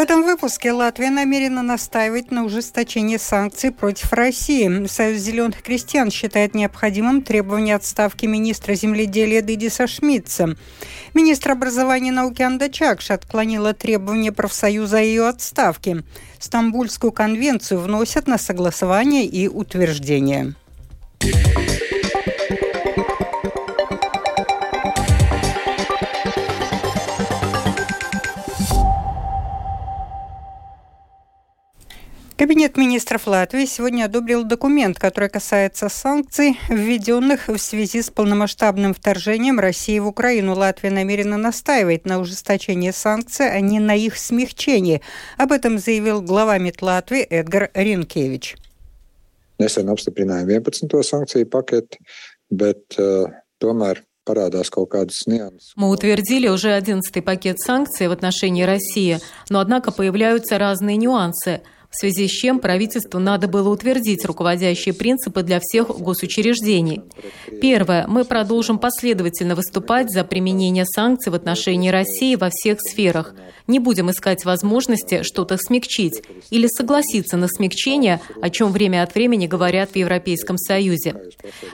этом выпуске Латвия намерена настаивать на ужесточении санкций против России. Союз зеленых крестьян считает необходимым требование отставки министра земледелия Дидиса Шмидца. Министр образования и науки Анда Чакш отклонила требования профсоюза о ее отставке. Стамбульскую конвенцию вносят на согласование и утверждение. Кабинет министров Латвии сегодня одобрил документ, который касается санкций, введенных в связи с полномасштабным вторжением России в Украину. Латвия намерена настаивать на ужесточении санкций, а не на их смягчении. Об этом заявил глава МИД Латвии Эдгар Ренкевич. Nesen apstiprinājām 11. sankciju paketi, bet uh, tomēr мы утвердили уже одиннадцатый пакет санкций в отношении России, но однако появляются разные нюансы – в связи с чем правительству надо было утвердить руководящие принципы для всех госучреждений. Первое. Мы продолжим последовательно выступать за применение санкций в отношении России во всех сферах. Не будем искать возможности что-то смягчить или согласиться на смягчение, о чем время от времени говорят в Европейском Союзе.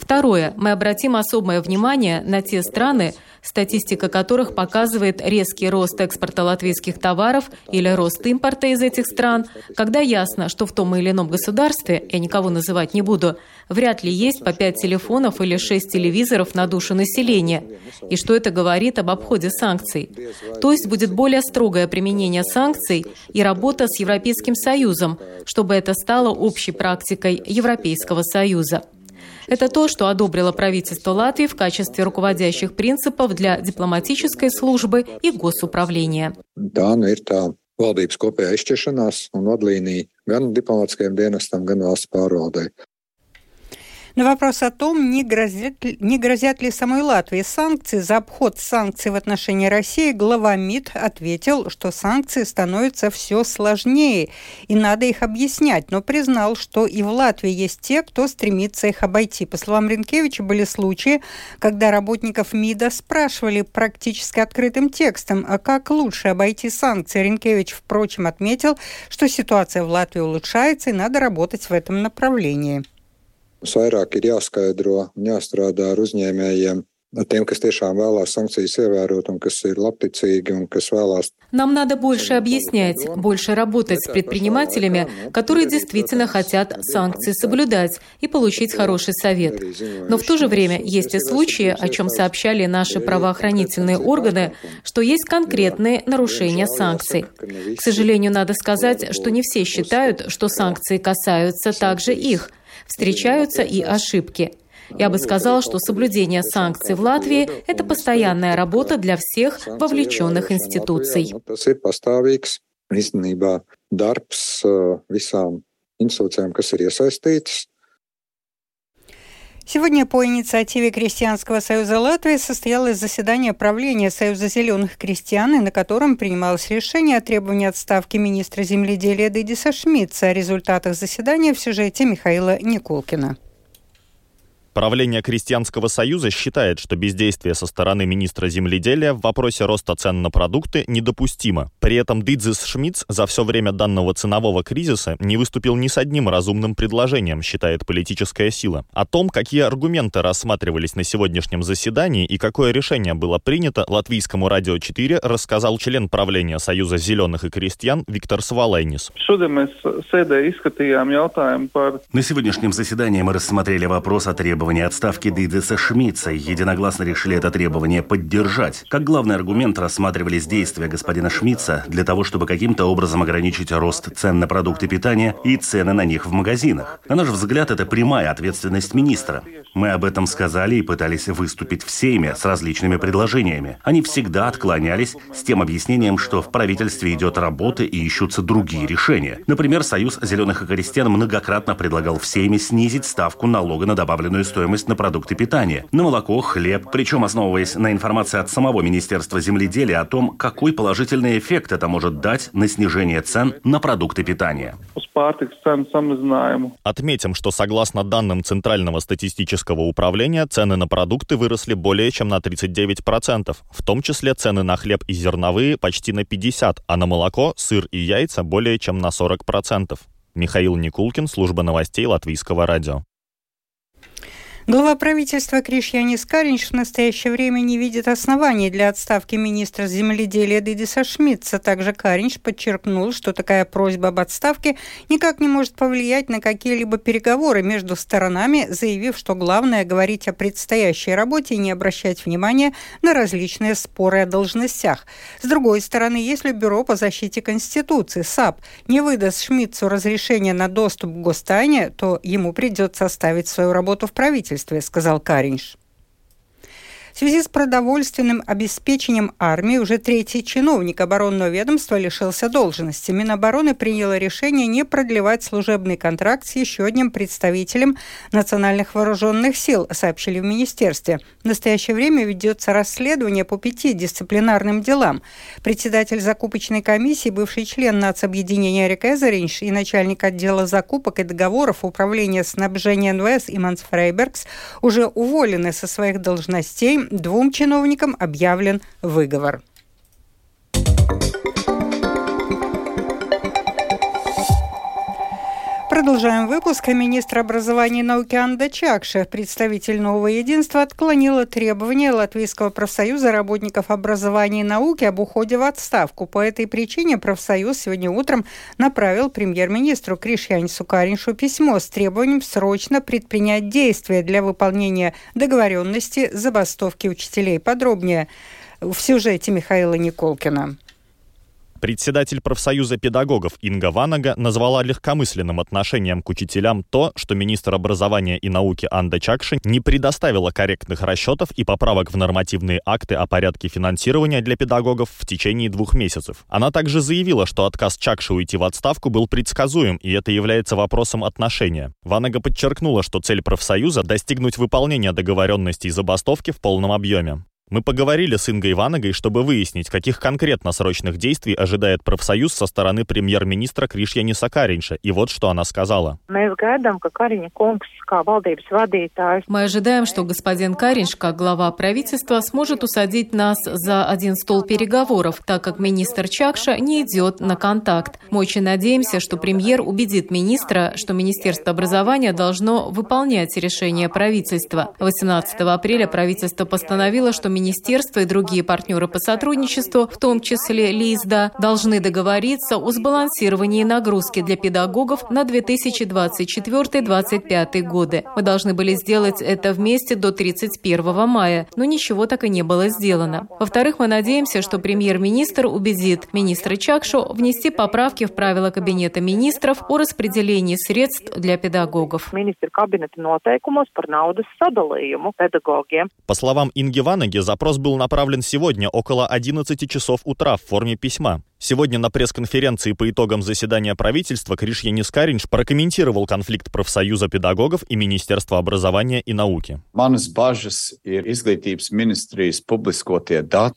Второе. Мы обратим особое внимание на те страны, статистика которых показывает резкий рост экспорта латвийских товаров или рост импорта из этих стран, когда ясно, что в том или ином государстве, я никого называть не буду, вряд ли есть по 5 телефонов или 6 телевизоров на душу населения, и что это говорит об обходе санкций. То есть будет более строгое применение санкций и работа с Европейским Союзом, чтобы это стало общей практикой Европейского Союза. Это то, что одобрило правительство Латвии в качестве руководящих принципов для дипломатической службы и госуправления. Да, ну это valdības kopējā izšķiršanās un vadlīnija gan diplomātiskajiem dienestam, gan valsts pārvaldei. На вопрос о том, не грозят, не грозят ли самой Латвии санкции за обход санкций в отношении России, глава МИД ответил, что санкции становятся все сложнее, и надо их объяснять, но признал, что и в Латвии есть те, кто стремится их обойти. По словам Ренкевича, были случаи, когда работников МИДа спрашивали практически открытым текстом, а как лучше обойти санкции. Ренкевич, впрочем, отметил, что ситуация в Латвии улучшается, и надо работать в этом направлении. Mums vairāk ir jāskaidro un jāstrādā ar uzņēmējiem, тем. Нам надо больше объяснять, больше работать с предпринимателями, которые действительно хотят санкции соблюдать и получить хороший совет. Но в то же время есть и случаи, о чем сообщали наши правоохранительные органы, что есть конкретные нарушения санкций. К сожалению, надо сказать, что не все считают, что санкции касаются также их – встречаются и ошибки. Я бы сказал, что соблюдение санкций в Латвии – это постоянная работа для всех вовлеченных институций. Сегодня по инициативе Крестьянского союза Латвии состоялось заседание правления Союза зеленых крестьян, на котором принималось решение о требовании отставки министра земледелия Дедиса Шмидца. О результатах заседания в сюжете Михаила Николкина. Правление Крестьянского союза считает, что бездействие со стороны министра земледелия в вопросе роста цен на продукты недопустимо. При этом Дидзис Шмидц за все время данного ценового кризиса не выступил ни с одним разумным предложением, считает политическая сила. О том, какие аргументы рассматривались на сегодняшнем заседании и какое решение было принято, Латвийскому радио 4 рассказал член правления Союза зеленых и крестьян Виктор Свалайнис. На сегодняшнем заседании мы рассмотрели вопрос о требовании требование отставки Дидеса Шмидца единогласно решили это требование поддержать. Как главный аргумент рассматривались действия господина Шмидца для того, чтобы каким-то образом ограничить рост цен на продукты питания и цены на них в магазинах. На наш взгляд, это прямая ответственность министра. Мы об этом сказали и пытались выступить в Сейме с различными предложениями. Они всегда отклонялись с тем объяснением, что в правительстве идет работа и ищутся другие решения. Например, Союз зеленых и крестьян многократно предлагал в Сейме снизить ставку налога на добавленную стоимость стоимость на продукты питания, на молоко, хлеб, причем основываясь на информации от самого Министерства земледелия о том, какой положительный эффект это может дать на снижение цен на продукты питания. Отметим, что согласно данным Центрального статистического управления, цены на продукты выросли более чем на 39%, в том числе цены на хлеб и зерновые почти на 50%, а на молоко, сыр и яйца более чем на 40%. Михаил Никулкин, служба новостей Латвийского радио. Глава правительства Кришьянис Каринч в настоящее время не видит оснований для отставки министра земледелия Дидиса Шмидца. Также Каринч подчеркнул, что такая просьба об отставке никак не может повлиять на какие-либо переговоры между сторонами, заявив, что главное говорить о предстоящей работе и не обращать внимания на различные споры о должностях. С другой стороны, если Бюро по защите Конституции САБ не выдаст Шмидцу разрешение на доступ к гостайне, то ему придется оставить свою работу в правительстве правительстве, сказал Каринш. В связи с продовольственным обеспечением армии уже третий чиновник оборонного ведомства лишился должности. Минобороны приняло решение не продлевать служебный контракт с еще одним представителем национальных вооруженных сил, сообщили в министерстве. В настоящее время ведется расследование по пяти дисциплинарным делам. Председатель закупочной комиссии, бывший член нацобъединения Эрик Эзеринш и начальник отдела закупок и договоров управления снабжения НВС Иманс Фрейбергс уже уволены со своих должностей двум чиновникам объявлен выговор. Продолжаем выпуск. Министр образования и науки Анда Чакша, представитель нового единства, отклонила требования Латвийского профсоюза работников образования и науки об уходе в отставку. По этой причине профсоюз сегодня утром направил премьер-министру Кришьянису Кариншу письмо с требованием срочно предпринять действия для выполнения договоренности забастовки учителей. Подробнее в сюжете Михаила Николкина. Председатель профсоюза педагогов Инга Ванага назвала легкомысленным отношением к учителям то, что министр образования и науки Анда Чакши не предоставила корректных расчетов и поправок в нормативные акты о порядке финансирования для педагогов в течение двух месяцев. Она также заявила, что отказ Чакши уйти в отставку был предсказуем, и это является вопросом отношения. Ванага подчеркнула, что цель профсоюза – достигнуть выполнения договоренностей забастовки в полном объеме. Мы поговорили с Ингой Ивановой, чтобы выяснить, каких конкретно срочных действий ожидает профсоюз со стороны премьер-министра Кришьяниса Каринша. И вот что она сказала. Мы ожидаем, что господин Каринш, как глава правительства, сможет усадить нас за один стол переговоров, так как министр Чакша не идет на контакт. Мы очень надеемся, что премьер убедит министра, что Министерство образования должно выполнять решение правительства. 18 апреля правительство постановило, что министерство и другие партнеры по сотрудничеству, в том числе ЛИСДА, должны договориться о сбалансировании нагрузки для педагогов на 2024-2025 годы. Мы должны были сделать это вместе до 31 мая, но ничего так и не было сделано. Во-вторых, мы надеемся, что премьер-министр убедит министра Чакшу внести поправки в правила Кабинета министров о распределении средств для педагогов. По словам Инги Ванаги, запрос был направлен сегодня около 11 часов утра в форме письма. Сегодня на пресс-конференции по итогам заседания правительства Кришьянис Каринч прокомментировал конфликт профсоюза педагогов и Министерства образования и науки.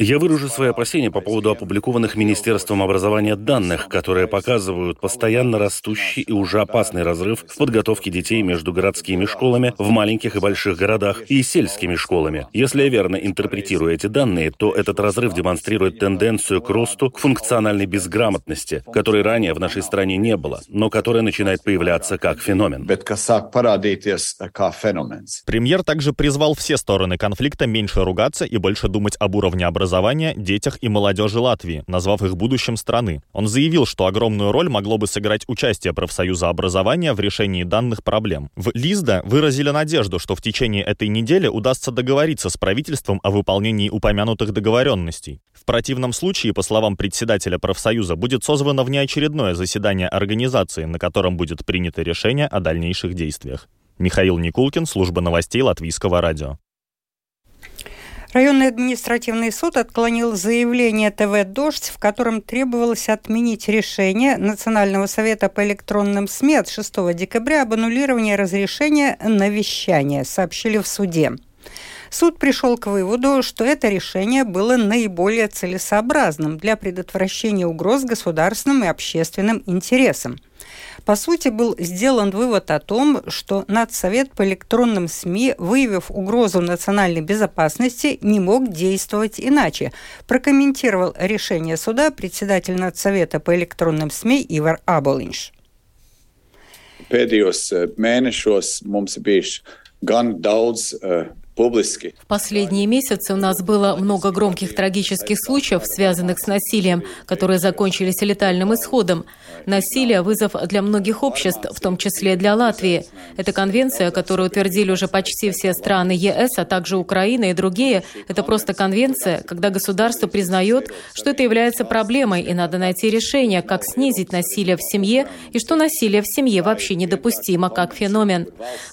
Я выражу свои опасения по поводу опубликованных Министерством образования данных, которые показывают постоянно растущий и уже опасный разрыв в подготовке детей между городскими школами в маленьких и больших городах и сельскими школами. Если я верно интерпретирую эти данные, то этот разрыв демонстрирует тенденцию к росту, к функциональному национальной безграмотности, которой ранее в нашей стране не было, но которая начинает появляться как феномен. Премьер также призвал все стороны конфликта меньше ругаться и больше думать об уровне образования, детях и молодежи Латвии, назвав их будущим страны. Он заявил, что огромную роль могло бы сыграть участие профсоюза образования в решении данных проблем. В Лизда выразили надежду, что в течение этой недели удастся договориться с правительством о выполнении упомянутых договоренностей. В противном случае, по словам председателя профсоюза будет созвано внеочередное заседание организации, на котором будет принято решение о дальнейших действиях. Михаил Никулкин, служба новостей Латвийского радио. Районный административный суд отклонил заявление ТВ «Дождь», в котором требовалось отменить решение Национального совета по электронным СМИ от 6 декабря об аннулировании разрешения на вещание, сообщили в суде. Суд пришел к выводу, что это решение было наиболее целесообразным для предотвращения угроз государственным и общественным интересам. По сути, был сделан вывод о том, что Надсовет по электронным СМИ, выявив угрозу национальной безопасности, не мог действовать иначе. Прокомментировал решение суда председатель Надсовета по электронным СМИ Ивар Аболинш. Pēdējos mēnešos mums ir bijuši gan daudz uh, в последние месяцы у нас было много громких трагических случаев, связанных с насилием, которые закончились летальным исходом. Насилие – вызов для многих обществ, в том числе для Латвии. Это конвенция, которую утвердили уже почти все страны ЕС, а также Украина и другие. Это просто конвенция, когда государство признает, что это является проблемой, и надо найти решение, как снизить насилие в семье, и что насилие в семье вообще недопустимо как феномен.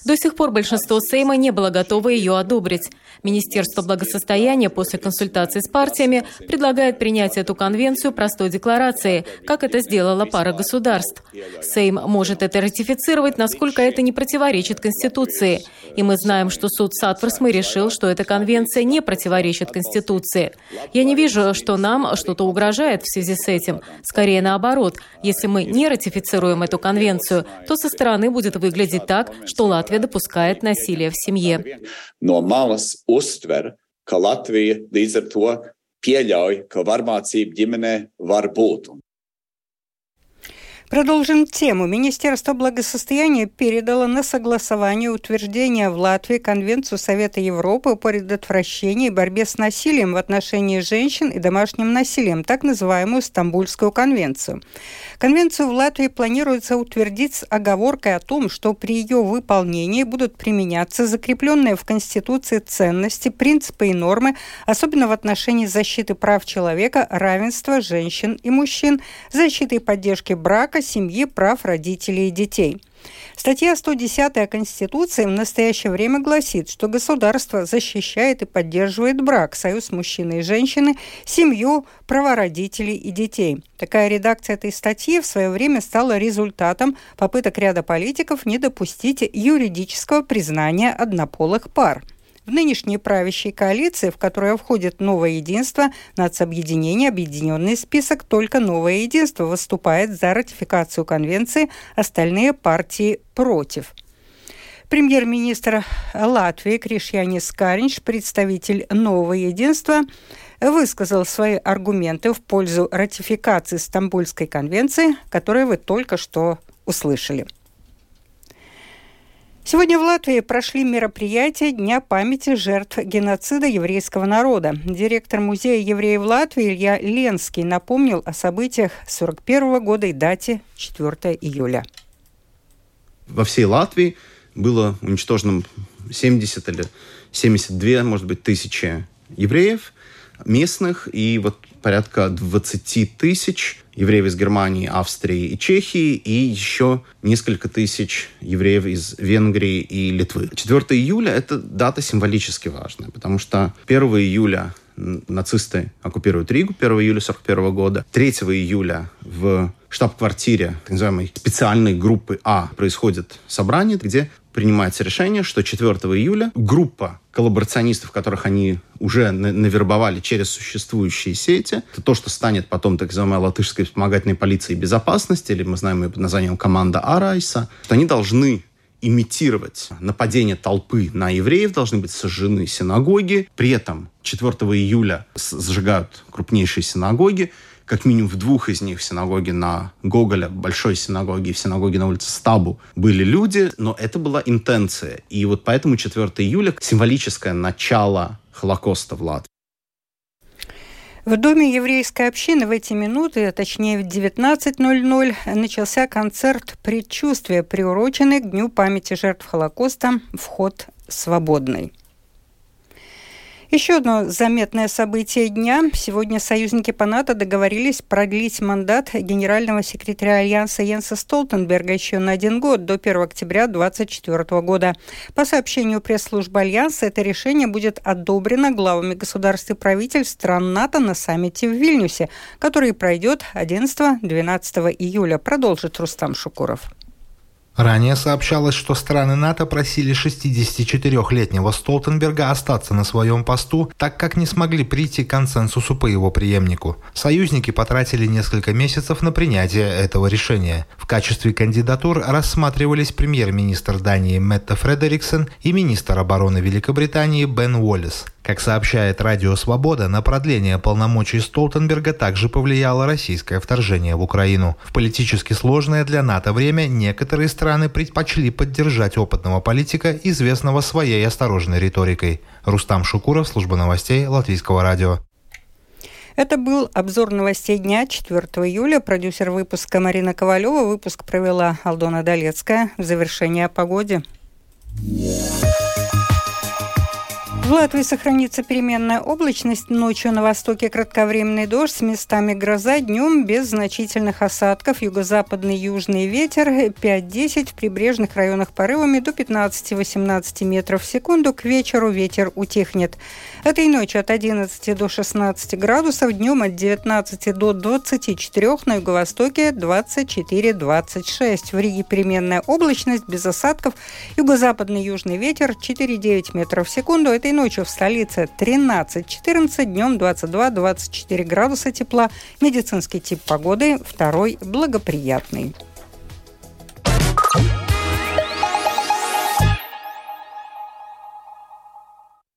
До сих пор большинство Сейма не было готово ее одобрить одобрить. Министерство благосостояния после консультации с партиями предлагает принять эту конвенцию простой декларацией, как это сделала пара государств. Сейм может это ратифицировать, насколько это не противоречит Конституции. И мы знаем, что суд Сатворсмы решил, что эта конвенция не противоречит Конституции. Я не вижу, что нам что-то угрожает в связи с этим. Скорее наоборот. Если мы не ратифицируем эту конвенцию, то со стороны будет выглядеть так, что Латвия допускает насилие в семье malas uztver, ka Latvija līdz ar to pieļauj, ka varmācība ģimenē var būt. Продолжим тему. Министерство благосостояния передало на согласование утверждения в Латвии Конвенцию Совета Европы по предотвращению и борьбе с насилием в отношении женщин и домашним насилием, так называемую Стамбульскую конвенцию. Конвенцию в Латвии планируется утвердить с оговоркой о том, что при ее выполнении будут применяться закрепленные в Конституции ценности, принципы и нормы, особенно в отношении защиты прав человека, равенства женщин и мужчин, защиты и поддержки брака, семьи, прав родителей и детей. Статья 110 Конституции в настоящее время гласит, что государство защищает и поддерживает брак, союз мужчины и женщины, семью, права родителей и детей. Такая редакция этой статьи в свое время стала результатом попыток ряда политиков не допустить юридического признания однополых пар – в нынешней правящей коалиции, в которую входит новое единство, нацобъединение, объединенный список, только новое единство выступает за ратификацию конвенции, остальные партии против. Премьер-министр Латвии Кришьянис Каринч, представитель нового единства, высказал свои аргументы в пользу ратификации Стамбульской конвенции, которую вы только что услышали. Сегодня в Латвии прошли мероприятия Дня памяти жертв геноцида еврейского народа. Директор Музея евреев Латвии Илья Ленский напомнил о событиях 1941 года и дате 4 июля. Во всей Латвии было уничтожено 70 или 72, может быть, тысячи евреев местных, и вот порядка 20 тысяч евреев из Германии, Австрии и Чехии, и еще несколько тысяч евреев из Венгрии и Литвы. 4 июля — это дата символически важная, потому что 1 июля нацисты оккупируют Ригу 1 июля 1941 года. 3 июля в штаб-квартире так называемой специальной группы А происходит собрание, где принимается решение, что 4 июля группа коллаборационистов, которых они уже навербовали через существующие сети, это то, что станет потом так называемой латышской вспомогательной полицией безопасности, или мы знаем ее под названием команда Арайса, что они должны имитировать нападение толпы на евреев, должны быть сожжены синагоги. При этом 4 июля сжигают крупнейшие синагоги как минимум в двух из них, в синагоге на Гоголя, большой синагоге, и в синагоге на улице Стабу, были люди, но это была интенция. И вот поэтому 4 июля символическое начало Холокоста в Латвии. В Доме еврейской общины в эти минуты, а точнее в 19.00, начался концерт «Предчувствие», приуроченный к Дню памяти жертв Холокоста «Вход свободный». Еще одно заметное событие дня. Сегодня союзники по НАТО договорились продлить мандат генерального секретаря Альянса Йенса Столтенберга еще на один год, до 1 октября 2024 года. По сообщению пресс-службы Альянса, это решение будет одобрено главами государств и правительств стран НАТО на саммите в Вильнюсе, который пройдет 11-12 июля, продолжит Рустам Шукуров. Ранее сообщалось, что страны НАТО просили 64-летнего Столтенберга остаться на своем посту, так как не смогли прийти к консенсусу по его преемнику. Союзники потратили несколько месяцев на принятие этого решения. В качестве кандидатур рассматривались премьер-министр Дании Метта Фредериксон и министр обороны Великобритании Бен Уоллес. Как сообщает Радио Свобода, на продление полномочий Столтенберга также повлияло российское вторжение в Украину. В политически сложное для НАТО время некоторые страны предпочли поддержать опытного политика, известного своей осторожной риторикой. Рустам Шукуров, служба новостей Латвийского радио. Это был обзор новостей дня 4 июля. Продюсер выпуска Марина Ковалева. Выпуск провела Алдона Долецкая. В завершение о погоде. Yeah. В Латвии сохранится переменная облачность. Ночью на востоке кратковременный дождь, с местами гроза. Днем без значительных осадков. Юго-западный южный ветер 5-10 в прибрежных районах порывами до 15-18 метров в секунду. К вечеру ветер утихнет. Этой ночью от 11 до 16 градусов. Днем от 19 до 24. На юго-востоке 24-26. В Риге переменная облачность без осадков. Юго-западный южный ветер 4-9 метров в секунду. Этой ночью в столице 13-14, днем 22-24 градуса тепла. Медицинский тип погоды второй благоприятный.